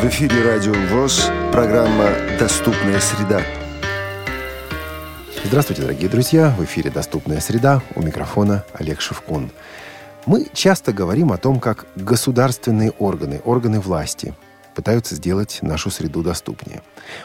В эфире Радио ВОЗ, программа «Доступная среда». Здравствуйте, дорогие друзья! В эфире «Доступная среда» у микрофона Олег Шевкун. Мы часто говорим о том, как государственные органы, органы власти – пытаются сделать нашу среду доступнее.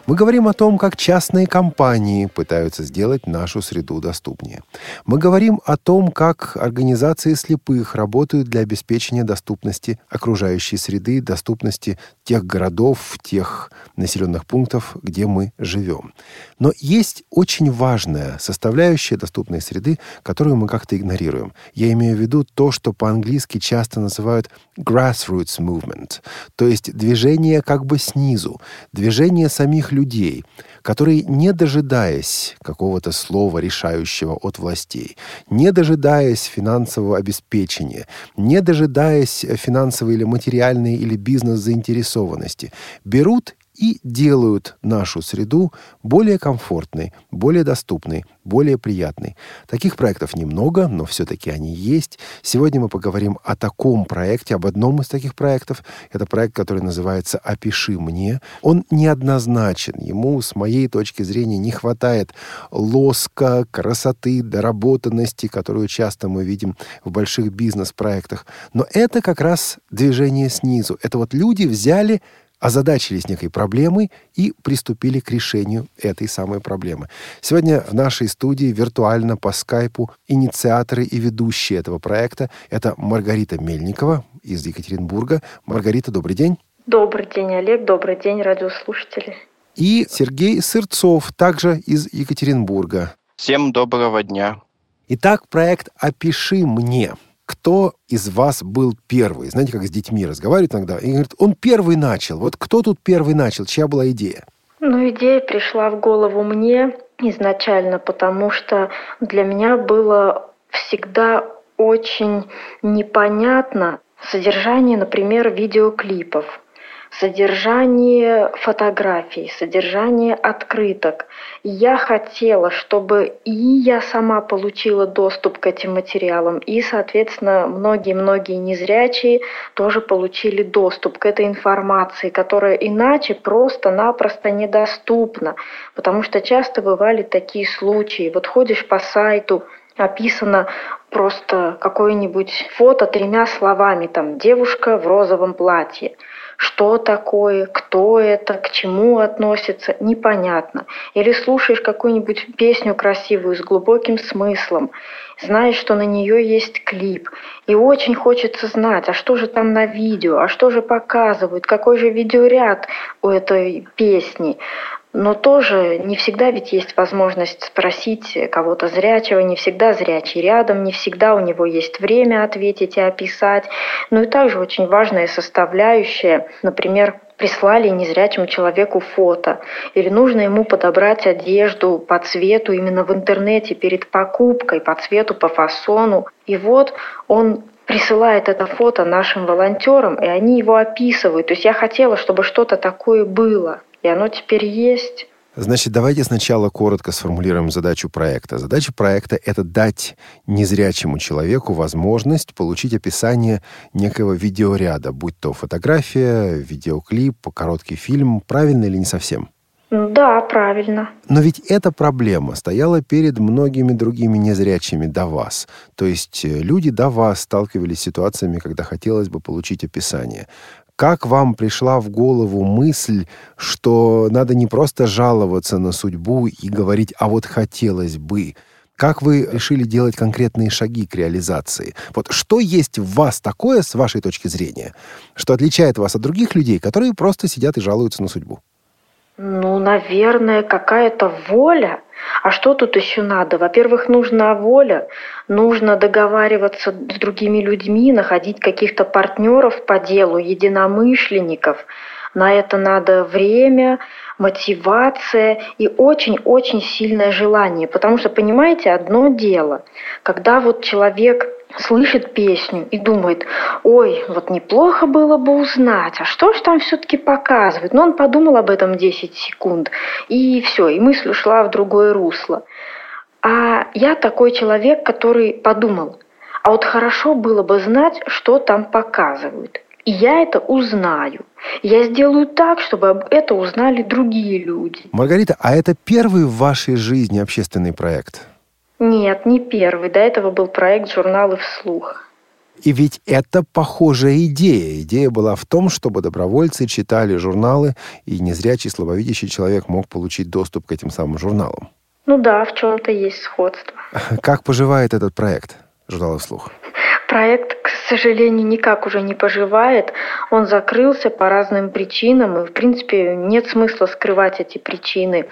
Мы говорим о том, как частные компании пытаются сделать нашу среду доступнее. Мы говорим о том, как организации слепых работают для обеспечения доступности окружающей среды, доступности тех городов, тех населенных пунктов, где мы живем. Но есть очень важная составляющая доступной среды, которую мы как-то игнорируем. Я имею в виду то, что по-английски часто называют grassroots movement, то есть движение как бы снизу, движение самих людей, которые, не дожидаясь какого-то слова решающего от властей, не дожидаясь финансового обеспечения, не дожидаясь финансовой или материальной или бизнес-заинтересованности, берут и делают нашу среду более комфортной, более доступной, более приятной. Таких проектов немного, но все-таки они есть. Сегодня мы поговорим о таком проекте, об одном из таких проектов. Это проект, который называется «Опиши мне». Он неоднозначен. Ему, с моей точки зрения, не хватает лоска, красоты, доработанности, которую часто мы видим в больших бизнес-проектах. Но это как раз движение снизу. Это вот люди взяли озадачились некой проблемой и приступили к решению этой самой проблемы. Сегодня в нашей студии виртуально по скайпу инициаторы и ведущие этого проекта. Это Маргарита Мельникова из Екатеринбурга. Маргарита, добрый день. Добрый день, Олег. Добрый день, радиослушатели. И Сергей Сырцов, также из Екатеринбурга. Всем доброго дня. Итак, проект «Опиши мне». Кто из вас был первый? Знаете, как с детьми разговаривают иногда? И говорит, он первый начал. Вот кто тут первый начал? Чья была идея? Ну, идея пришла в голову мне изначально, потому что для меня было всегда очень непонятно содержание, например, видеоклипов содержание фотографий, содержание открыток. я хотела, чтобы и я сама получила доступ к этим материалам, и, соответственно, многие-многие незрячие тоже получили доступ к этой информации, которая иначе просто-напросто недоступна. Потому что часто бывали такие случаи. Вот ходишь по сайту, описано просто какое-нибудь фото тремя словами, там «девушка в розовом платье» что такое, кто это, к чему относится, непонятно. Или слушаешь какую-нибудь песню красивую с глубоким смыслом, знаешь, что на нее есть клип, и очень хочется знать, а что же там на видео, а что же показывают, какой же видеоряд у этой песни. Но тоже не всегда ведь есть возможность спросить кого-то зрячего, не всегда зрячий рядом, не всегда у него есть время ответить и описать. Ну и также очень важная составляющая, например, прислали незрячему человеку фото, или нужно ему подобрать одежду по цвету именно в интернете перед покупкой, по цвету, по фасону. И вот он присылает это фото нашим волонтерам, и они его описывают. То есть я хотела, чтобы что-то такое было. И оно теперь есть. Значит, давайте сначала коротко сформулируем задачу проекта. Задача проекта — это дать незрячему человеку возможность получить описание некого видеоряда, будь то фотография, видеоклип, короткий фильм. Правильно или не совсем? Да, правильно. Но ведь эта проблема стояла перед многими другими незрячими до вас. То есть э, люди до вас сталкивались с ситуациями, когда хотелось бы получить описание. Как вам пришла в голову мысль, что надо не просто жаловаться на судьбу и говорить «а вот хотелось бы», как вы решили делать конкретные шаги к реализации? Вот что есть в вас такое, с вашей точки зрения, что отличает вас от других людей, которые просто сидят и жалуются на судьбу? Ну, наверное, какая-то воля. А что тут еще надо? Во-первых, нужна воля, нужно договариваться с другими людьми, находить каких-то партнеров по делу, единомышленников. На это надо время, мотивация и очень-очень сильное желание. Потому что, понимаете, одно дело, когда вот человек слышит песню и думает, ой, вот неплохо было бы узнать, а что же там все-таки показывает? Но он подумал об этом 10 секунд, и все, и мысль ушла в другое русло. А я такой человек, который подумал, а вот хорошо было бы знать, что там показывают. И я это узнаю. Я сделаю так, чтобы об это узнали другие люди. Маргарита, а это первый в вашей жизни общественный проект? Нет, не первый. До этого был проект журналы вслух. И ведь это похожая идея. Идея была в том, чтобы добровольцы читали журналы, и незрячий, слабовидящий человек мог получить доступ к этим самым журналам. Ну да, в чем-то есть сходство. Как поживает этот проект журнала вслух? Проект, к сожалению, никак уже не поживает. Он закрылся по разным причинам, и, в принципе, нет смысла скрывать эти причины.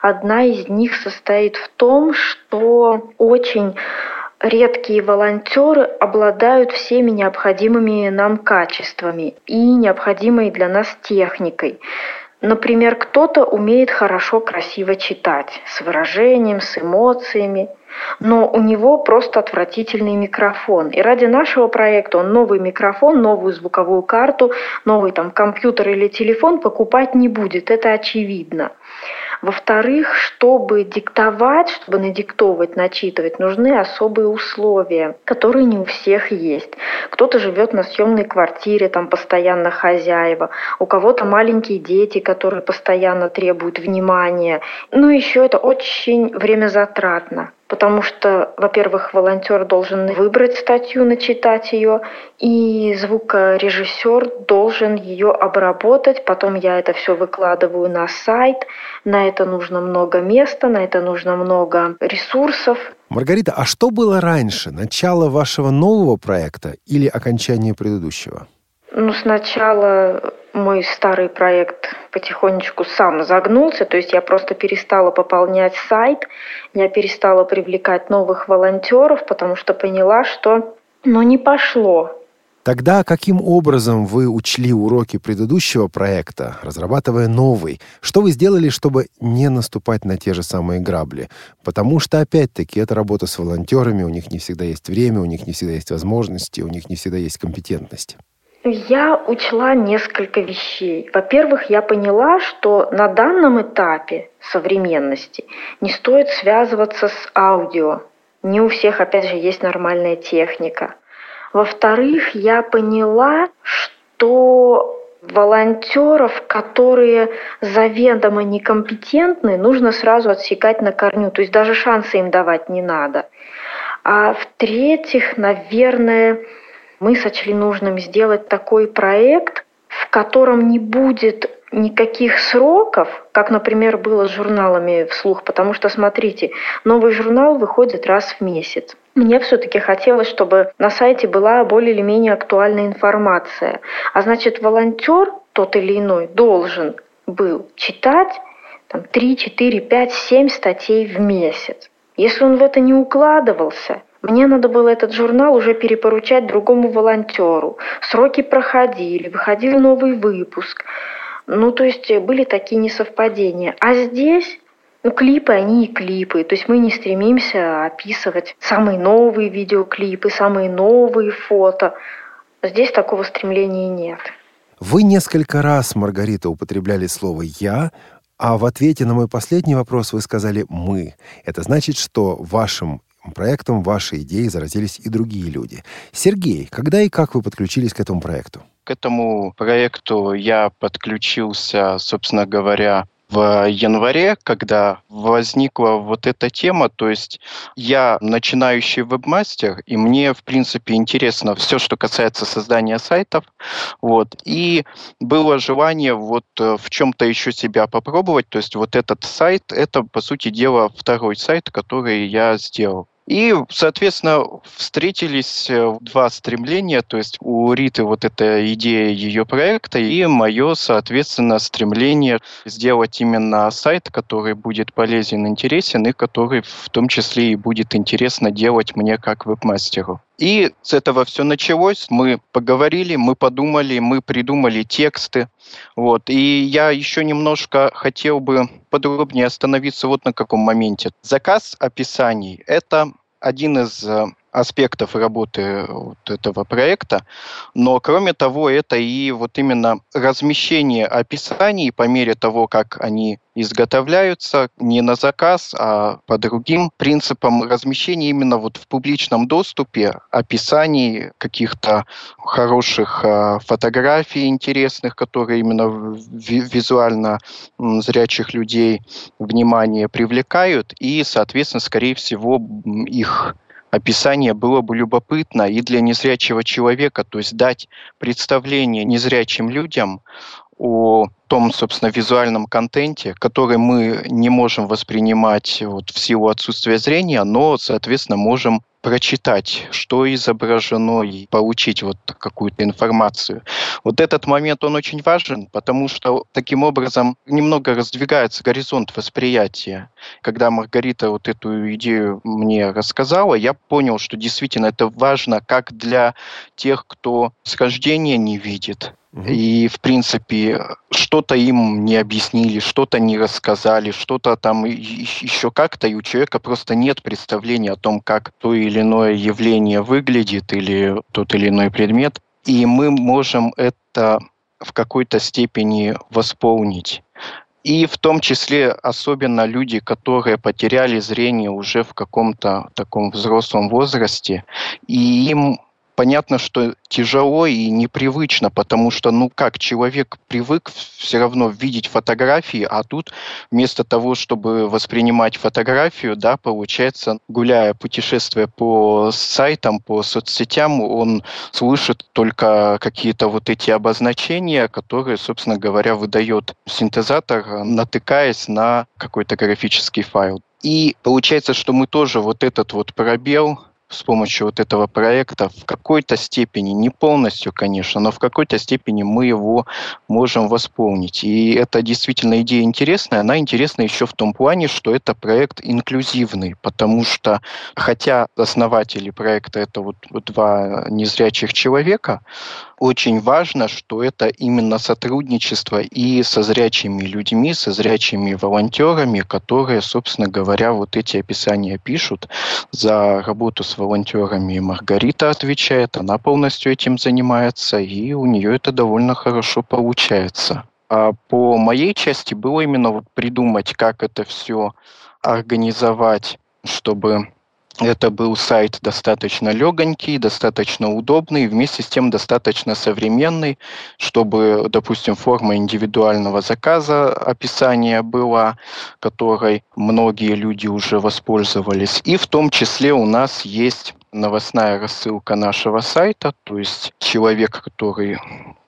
Одна из них состоит в том, что очень редкие волонтеры обладают всеми необходимыми нам качествами и необходимой для нас техникой. Например, кто-то умеет хорошо, красиво читать, с выражением, с эмоциями, но у него просто отвратительный микрофон. И ради нашего проекта он новый микрофон, новую звуковую карту, новый там компьютер или телефон покупать не будет, это очевидно. Во-вторых, чтобы диктовать, чтобы надиктовывать, начитывать, нужны особые условия, которые не у всех есть. Кто-то живет на съемной квартире, там постоянно хозяева, у кого-то маленькие дети, которые постоянно требуют внимания. Ну, еще это очень времязатратно потому что, во-первых, волонтер должен выбрать статью, начитать ее, и звукорежиссер должен ее обработать, потом я это все выкладываю на сайт, на это нужно много места, на это нужно много ресурсов. Маргарита, а что было раньше, начало вашего нового проекта или окончание предыдущего? Ну, сначала мой старый проект потихонечку сам загнулся, то есть я просто перестала пополнять сайт, я перестала привлекать новых волонтеров, потому что поняла, что ну не пошло. Тогда каким образом вы учли уроки предыдущего проекта, разрабатывая новый? Что вы сделали, чтобы не наступать на те же самые грабли? Потому что, опять-таки, это работа с волонтерами, у них не всегда есть время, у них не всегда есть возможности, у них не всегда есть компетентность. Я учла несколько вещей. Во-первых, я поняла, что на данном этапе современности не стоит связываться с аудио. Не у всех, опять же, есть нормальная техника. Во-вторых, я поняла, что волонтеров, которые заведомо некомпетентны, нужно сразу отсекать на корню. То есть даже шансы им давать не надо. А в-третьих, наверное, мы сочли нужным сделать такой проект, в котором не будет никаких сроков, как, например, было с журналами вслух, потому что, смотрите, новый журнал выходит раз в месяц. Мне все-таки хотелось, чтобы на сайте была более или менее актуальная информация. А значит, волонтер тот или иной должен был читать там, 3, 4, 5, 7 статей в месяц. Если он в это не укладывался, мне надо было этот журнал уже перепоручать другому волонтеру. Сроки проходили, выходил новый выпуск. Ну, то есть э, были такие несовпадения. А здесь ну, клипы, они и клипы. То есть мы не стремимся описывать самые новые видеоклипы, самые новые фото. Здесь такого стремления нет. Вы несколько раз, Маргарита, употребляли слово «я», а в ответе на мой последний вопрос вы сказали «мы». Это значит, что вашим проектом, вашей идеей заразились и другие люди. Сергей, когда и как вы подключились к этому проекту? К этому проекту я подключился, собственно говоря, в январе, когда возникла вот эта тема, то есть я начинающий вебмастер, и мне, в принципе, интересно все, что касается создания сайтов, вот, и было желание вот э, в чем-то еще себя попробовать, то есть вот этот сайт, это, по сути дела, второй сайт, который я сделал. И, соответственно, встретились э, два стремления, то есть у Риты вот эта идея ее проекта и мое, соответственно, стремление сделать именно сайт, который будет полезен, интересен и который в том числе и будет интересно делать мне как веб-мастеру. И с этого все началось. Мы поговорили, мы подумали, мы придумали тексты. Вот. И я еще немножко хотел бы подробнее остановиться вот на каком моменте. Заказ описаний – это один из э, аспектов работы вот этого проекта. Но, кроме того, это и вот именно размещение описаний по мере того, как они изготовляются не на заказ, а по другим принципам размещения именно вот в публичном доступе описаний каких-то хороших э, фотографий интересных, которые именно визуально зрячих людей внимание привлекают, и, соответственно, скорее всего, их описание было бы любопытно и для незрячего человека, то есть дать представление незрячим людям о том, собственно, визуальном контенте, который мы не можем воспринимать вот, в силу отсутствия зрения, но, соответственно, можем прочитать, что изображено, и получить вот какую-то информацию. Вот этот момент, он очень важен, потому что таким образом немного раздвигается горизонт восприятия. Когда Маргарита вот эту идею мне рассказала, я понял, что действительно это важно как для тех, кто с рождения не видит, и, в принципе, что-то им не объяснили, что-то не рассказали, что-то там еще как-то, и у человека просто нет представления о том, как то или иное явление выглядит или тот или иной предмет. И мы можем это в какой-то степени восполнить. И в том числе особенно люди, которые потеряли зрение уже в каком-то таком взрослом возрасте, и им понятно, что тяжело и непривычно, потому что, ну как, человек привык все равно видеть фотографии, а тут вместо того, чтобы воспринимать фотографию, да, получается, гуляя, путешествуя по сайтам, по соцсетям, он слышит только какие-то вот эти обозначения, которые, собственно говоря, выдает синтезатор, натыкаясь на какой-то графический файл. И получается, что мы тоже вот этот вот пробел с помощью вот этого проекта в какой-то степени, не полностью, конечно, но в какой-то степени мы его можем восполнить. И это действительно идея интересная. Она интересна еще в том плане, что это проект инклюзивный, потому что, хотя основатели проекта это вот два незрячих человека, очень важно, что это именно сотрудничество и со зрячими людьми, со зрячими волонтерами, которые, собственно говоря, вот эти описания пишут. За работу с волонтерами Маргарита отвечает, она полностью этим занимается, и у нее это довольно хорошо получается. А по моей части было именно вот придумать, как это все организовать, чтобы это был сайт достаточно легонький, достаточно удобный, вместе с тем достаточно современный, чтобы, допустим, форма индивидуального заказа описания была, которой многие люди уже воспользовались. И в том числе у нас есть новостная рассылка нашего сайта, то есть человек, который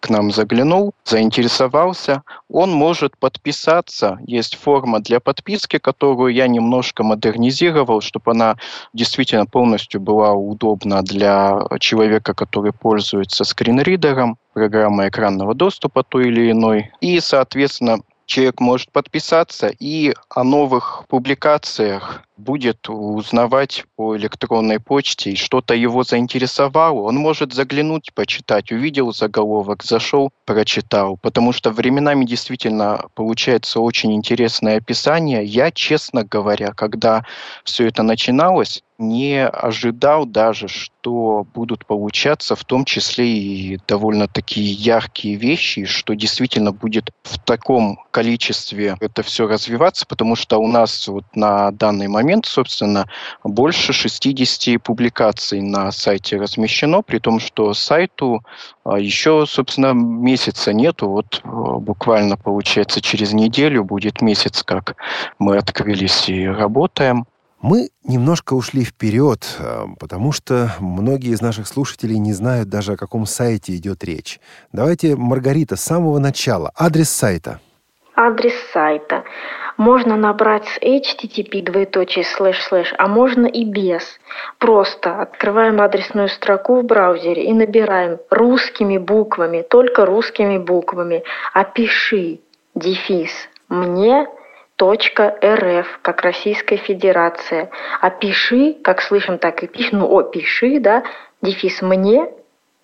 к нам заглянул, заинтересовался, он может подписаться. Есть форма для подписки, которую я немножко модернизировал, чтобы она действительно полностью была удобна для человека, который пользуется скринридером, программой экранного доступа той или иной. И, соответственно, человек может подписаться и о новых публикациях будет узнавать по электронной почте, и что-то его заинтересовало, он может заглянуть, почитать, увидел заголовок, зашел, прочитал, потому что временами действительно получается очень интересное описание. Я, честно говоря, когда все это начиналось, не ожидал даже, что будут получаться в том числе и довольно такие яркие вещи, что действительно будет в таком количестве это все развиваться, потому что у нас вот на данный момент собственно, больше 60 публикаций на сайте размещено, при том, что сайту а, еще, собственно, месяца нету. Вот а, буквально, получается, через неделю будет месяц, как мы открылись и работаем. Мы немножко ушли вперед, а, потому что многие из наших слушателей не знают даже, о каком сайте идет речь. Давайте, Маргарита, с самого начала. Адрес сайта. Адрес сайта можно набрать с http двоеточие слэш слэш, а можно и без. Просто открываем адресную строку в браузере и набираем русскими буквами, только русскими буквами. Опиши дефис мне .рф, как Российская Федерация. Опиши, как слышим, так и пишем, ну, опиши, да, дефис мне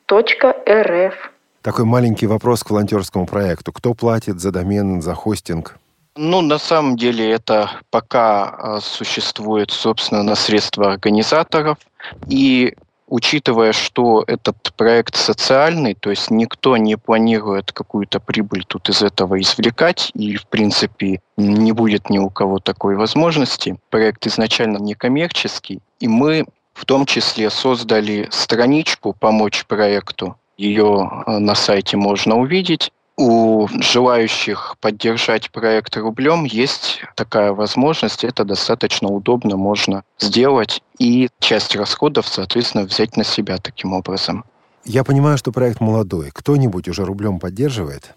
точка .рф. Такой маленький вопрос к волонтерскому проекту. Кто платит за домен, за хостинг? Ну, на самом деле это пока а, существует, собственно, на средства организаторов – И учитывая, что этот проект социальный, то есть никто не планирует какую-то прибыль тут из этого извлекать, и, в принципе, не будет ни у кого такой возможности. Проект изначально некоммерческий, и мы в том числе создали страничку «Помочь проекту». Ее э, на сайте можно увидеть у желающих поддержать проект рублем есть такая возможность. Это достаточно удобно, можно сделать и часть расходов, соответственно, взять на себя таким образом. Я понимаю, что проект молодой. Кто-нибудь уже рублем поддерживает?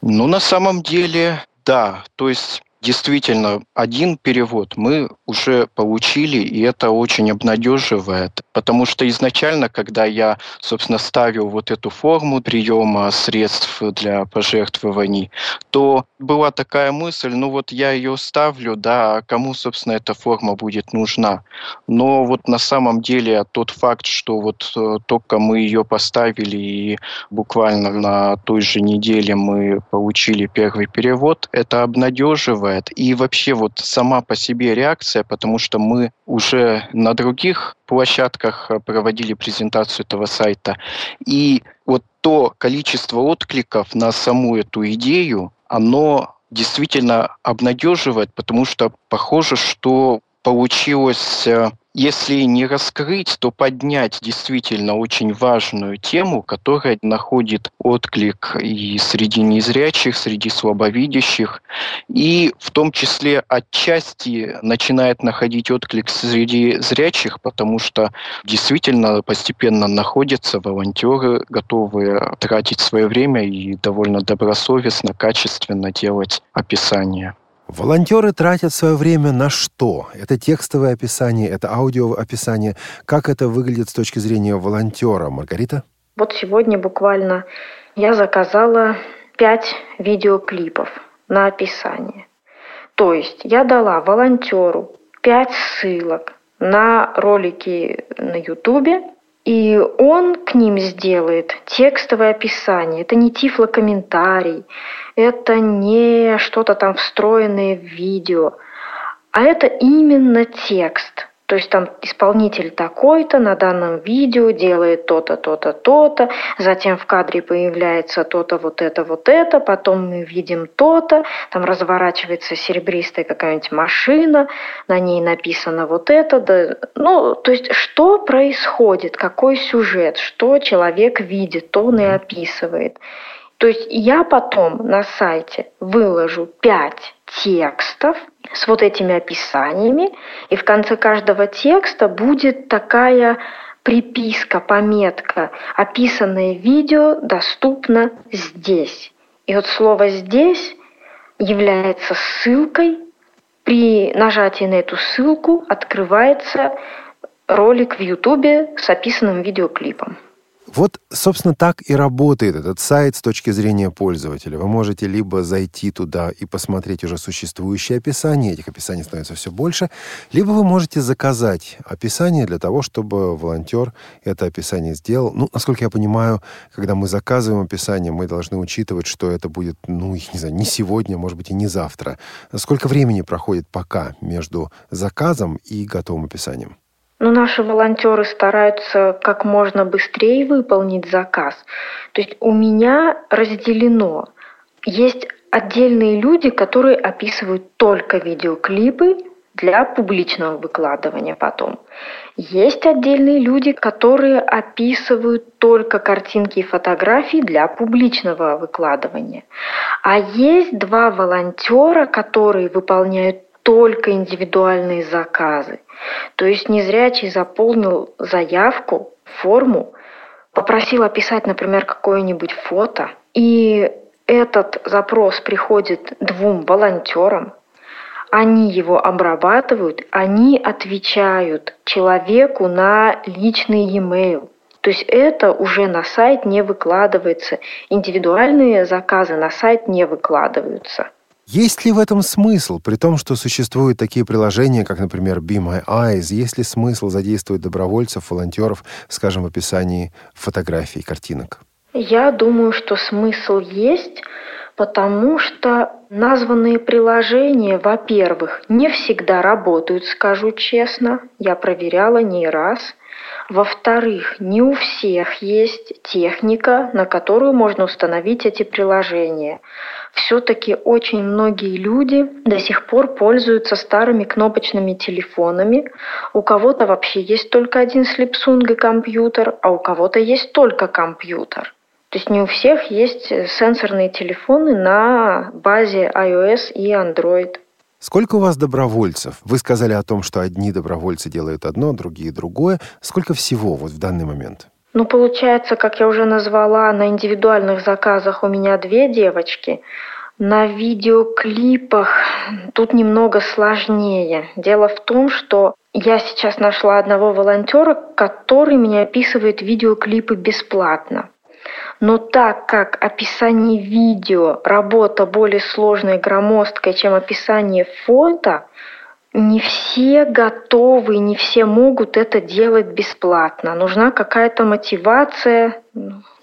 Ну, на самом деле, да. То есть Действительно, один перевод мы уже получили, и это очень обнадеживает, потому что изначально, когда я, собственно, ставил вот эту форму приема средств для пожертвований, то была такая мысль, ну вот я ее ставлю, да, а кому, собственно, эта форма будет нужна. Но вот на самом деле тот факт, что вот э, только мы ее поставили, и буквально на той же неделе мы получили первый перевод, это обнадеживает. И вообще вот сама по себе реакция, потому что мы уже на других площадках э, проводили презентацию этого сайта. И вот то количество откликов на саму эту идею, оно действительно обнадеживает, потому что похоже, что получилось э, если не раскрыть, то поднять действительно очень важную тему, которая находит отклик и среди незрячих, среди слабовидящих, и в том числе отчасти начинает находить отклик среди зрячих, потому что действительно постепенно находятся волонтеры, готовые тратить свое время и довольно добросовестно, качественно делать описание. Волонтеры тратят свое время на что? Это текстовое описание, это аудиоописание. Как это выглядит с точки зрения волонтера, Маргарита? Вот сегодня буквально я заказала пять видеоклипов на описание. То есть я дала волонтеру пять ссылок на ролики на Ютубе, и он к ним сделает текстовое описание. Это не тифлокомментарий, это не что-то там встроенное в видео, а это именно текст. То есть там исполнитель такой-то на данном видео делает то-то, то-то, то-то, затем в кадре появляется то-то, вот это, вот это, потом мы видим то-то, там разворачивается серебристая какая-нибудь машина, на ней написано вот это, да, ну, то есть что происходит, какой сюжет, что человек видит, то он и описывает. То есть я потом на сайте выложу пять текстов с вот этими описаниями, и в конце каждого текста будет такая приписка, пометка, описанное видео доступно здесь. И вот слово «здесь» является ссылкой. При нажатии на эту ссылку открывается ролик в Ютубе с описанным видеоклипом. Вот, собственно, так и работает этот сайт с точки зрения пользователя. Вы можете либо зайти туда и посмотреть уже существующее описание, этих описаний становится все больше, либо вы можете заказать описание для того, чтобы волонтер это описание сделал. Ну, насколько я понимаю, когда мы заказываем описание, мы должны учитывать, что это будет, ну, не знаю, не сегодня, может быть, и не завтра. Сколько времени проходит пока между заказом и готовым описанием? Но наши волонтеры стараются как можно быстрее выполнить заказ. То есть у меня разделено. Есть отдельные люди, которые описывают только видеоклипы для публичного выкладывания потом. Есть отдельные люди, которые описывают только картинки и фотографии для публичного выкладывания. А есть два волонтера, которые выполняют только индивидуальные заказы. То есть незрячий заполнил заявку, форму, попросил описать, например, какое-нибудь фото, и этот запрос приходит двум волонтерам, они его обрабатывают, они отвечают человеку на личный e-mail. То есть это уже на сайт не выкладывается. Индивидуальные заказы на сайт не выкладываются. Есть ли в этом смысл, при том, что существуют такие приложения, как, например, Be My Eyes, есть ли смысл задействовать добровольцев, волонтеров, скажем, в описании фотографий, картинок? Я думаю, что смысл есть, Потому что названные приложения, во-первых, не всегда работают, скажу честно. Я проверяла не раз. Во-вторых, не у всех есть техника, на которую можно установить эти приложения. Все-таки очень многие люди до сих пор пользуются старыми кнопочными телефонами. У кого-то вообще есть только один слепсунг и компьютер, а у кого-то есть только компьютер. То есть не у всех есть сенсорные телефоны на базе iOS и Android. Сколько у вас добровольцев? Вы сказали о том, что одни добровольцы делают одно, другие другое. Сколько всего вот в данный момент? Ну, получается, как я уже назвала, на индивидуальных заказах у меня две девочки. На видеоклипах тут немного сложнее. Дело в том, что я сейчас нашла одного волонтера, который мне описывает видеоклипы бесплатно. Но так как описание видео работа более сложная и громоздкая, чем описание фото, не все готовы, не все могут это делать бесплатно. Нужна какая-то мотивация,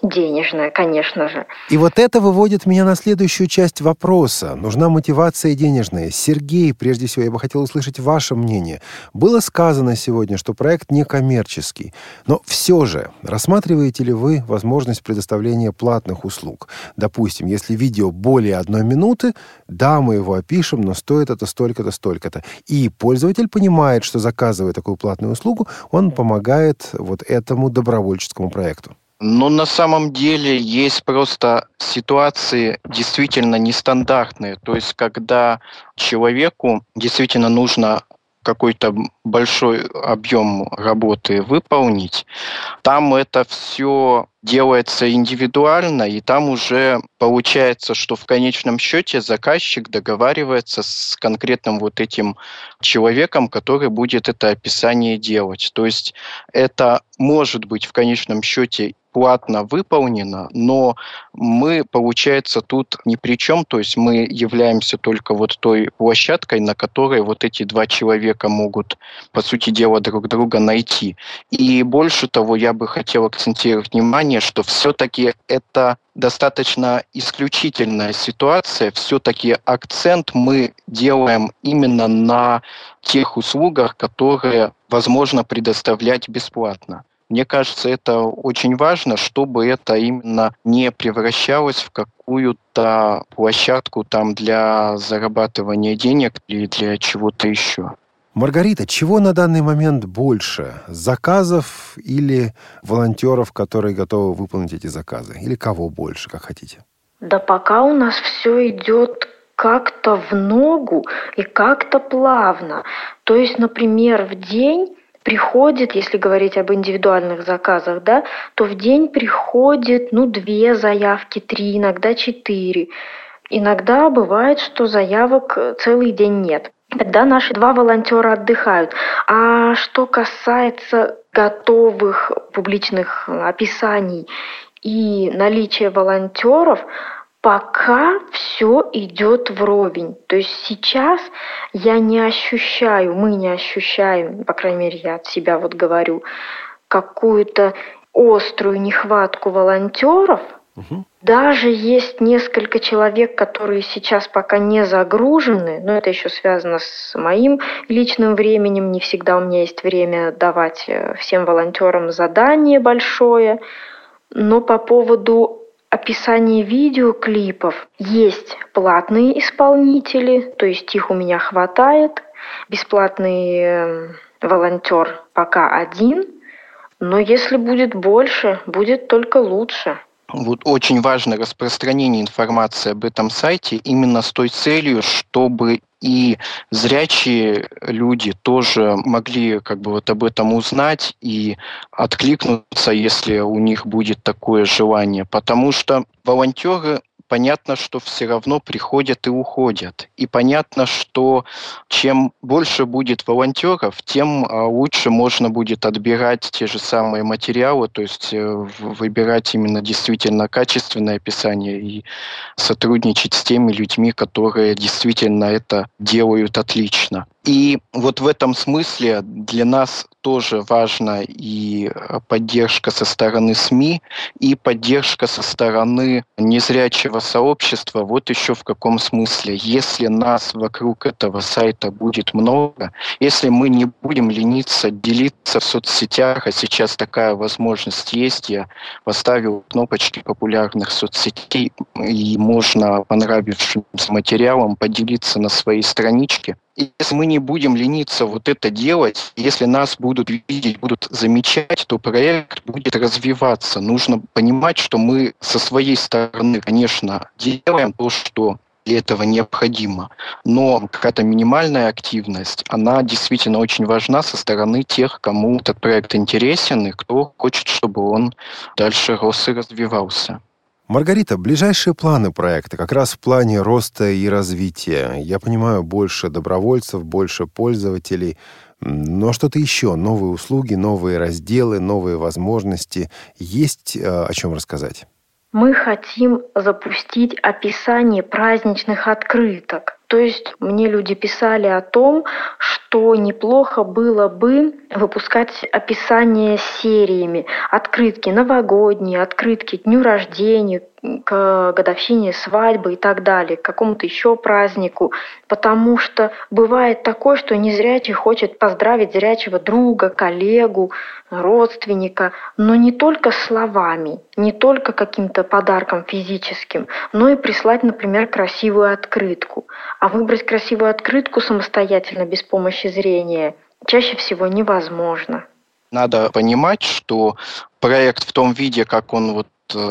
денежная, конечно же. И вот это выводит меня на следующую часть вопроса. Нужна мотивация денежная. Сергей, прежде всего, я бы хотел услышать ваше мнение. Было сказано сегодня, что проект не коммерческий. Но все же, рассматриваете ли вы возможность предоставления платных услуг? Допустим, если видео более одной минуты, да, мы его опишем, но стоит это столько-то, столько-то. И пользователь понимает, что заказывая такую платную услугу, он помогает вот этому добровольческому проекту. Но на самом деле есть просто ситуации действительно нестандартные. То есть, когда человеку действительно нужно какой-то большой объем работы выполнить, там это все делается индивидуально, и там уже получается, что в конечном счете заказчик договаривается с конкретным вот этим человеком, который будет это описание делать. То есть это может быть в конечном счете платно выполнено, но мы, получается, тут ни при чем, то есть мы являемся только вот той площадкой, на которой вот эти два человека могут, по сути дела, друг друга найти. И больше того, я бы хотел акцентировать внимание, что все-таки это достаточно исключительная ситуация. Все-таки акцент мы делаем именно на тех услугах, которые возможно предоставлять бесплатно. Мне кажется, это очень важно, чтобы это именно не превращалось в какую-то площадку там для зарабатывания денег или для чего-то еще. Маргарита, чего на данный момент больше? Заказов или волонтеров, которые готовы выполнить эти заказы? Или кого больше, как хотите? Да пока у нас все идет как-то в ногу и как-то плавно. То есть, например, в день приходит, если говорить об индивидуальных заказах, да, то в день приходит, ну, две заявки, три, иногда четыре. Иногда бывает, что заявок целый день нет. Тогда наши два волонтера отдыхают. А что касается готовых публичных описаний и наличия волонтеров, пока все идет вровень. То есть сейчас я не ощущаю, мы не ощущаем, по крайней мере, я от себя вот говорю, какую-то острую нехватку волонтеров. Даже есть несколько человек, которые сейчас пока не загружены, но это еще связано с моим личным временем. Не всегда у меня есть время давать э, всем волонтерам задание большое. Но по поводу описании видеоклипов есть платные исполнители, то есть их у меня хватает. Бесплатный эм, волонтер пока один, но если будет больше, будет только лучше. Вот очень важно распространение информации об этом сайте именно с той целью, чтобы и зрячие люди тоже могли как бы вот об этом узнать и откликнуться, если у них будет такое желание. Потому что волонтеры понятно, что все равно приходят и уходят. И понятно, что чем больше будет волонтеров, тем а, лучше можно будет отбирать те же самые материалы, то есть э, выбирать именно действительно качественное описание и сотрудничать с теми людьми, которые действительно это делают отлично. И вот в этом смысле для нас тоже важна и э, поддержка со стороны СМИ, и поддержка со стороны незрячего сообщества. Вот еще в каком смысле. Если нас вокруг этого сайта будет много, если мы не будем лениться делиться в соцсетях, а сейчас такая возможность есть, я поставил кнопочки популярных соцсетей, и можно понравившимся материалом поделиться на своей страничке, если мы не будем лениться вот это делать, если нас будут видеть, будут замечать, то проект будет развиваться. Нужно понимать, что мы со своей стороны, конечно, делаем то, что для этого необходимо. Но какая-то минимальная активность, она действительно очень важна со стороны тех, кому этот проект интересен и кто хочет, чтобы он дальше рос и развивался. Маргарита, ближайшие планы проекта, как раз в плане роста и развития. Я понимаю, больше добровольцев, больше пользователей, но что-то еще, новые услуги, новые разделы, новые возможности. Есть э, о чем рассказать? Мы хотим запустить описание праздничных открыток. То есть мне люди писали о том, что неплохо было бы выпускать описание сериями. Открытки новогодние, открытки дню рождения, к годовщине свадьбы и так далее, к какому-то еще празднику. Потому что бывает такое, что незрячий хочет поздравить зрячего друга, коллегу, родственника, но не только словами, не только каким-то подарком физическим, но и прислать, например, красивую открытку. А выбрать красивую открытку самостоятельно без помощи зрения чаще всего невозможно. Надо понимать, что проект в том виде, как он вот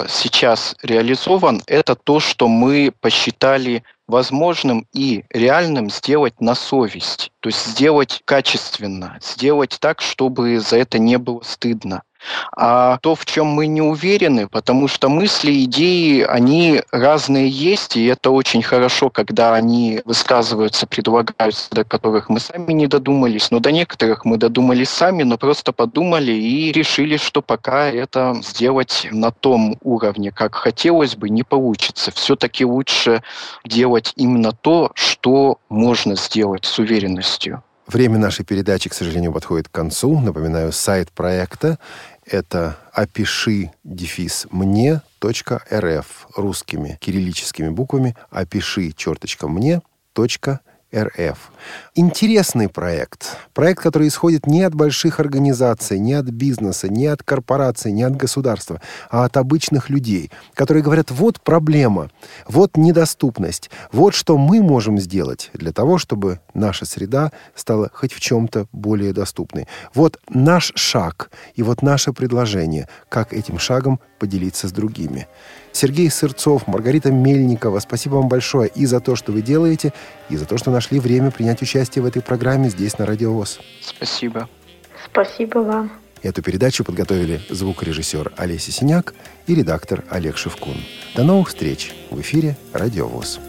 сейчас реализован, это то, что мы посчитали возможным и реальным сделать на совесть. То есть сделать качественно, сделать так, чтобы за это не было стыдно а то, в чем мы не уверены, потому что мысли, идеи, они разные есть, и это очень хорошо, когда они высказываются, предлагаются, до которых мы сами не додумались, но до некоторых мы додумались сами, но просто подумали и решили, что пока это сделать на том уровне, как хотелось бы, не получится. Все-таки лучше делать именно то, что можно сделать с уверенностью. Время нашей передачи, к сожалению, подходит к концу. Напоминаю, сайт проекта – это «опиши дефис мне .рф» русскими кириллическими буквами «опиши черточка мне .рф». РФ. Интересный проект. Проект, который исходит не от больших организаций, не от бизнеса, не от корпораций, не от государства, а от обычных людей, которые говорят, вот проблема, вот недоступность, вот что мы можем сделать для того, чтобы наша среда стала хоть в чем-то более доступной. Вот наш шаг и вот наше предложение, как этим шагом поделиться с другими. Сергей Сырцов, Маргарита Мельникова, спасибо вам большое и за то, что вы делаете, и за то, что нашли время принять участие в этой программе здесь, на Радио ВОЗ. Спасибо. Спасибо вам. Эту передачу подготовили звукорежиссер Олеся Синяк и редактор Олег Шевкун. До новых встреч в эфире Радио ВОЗ.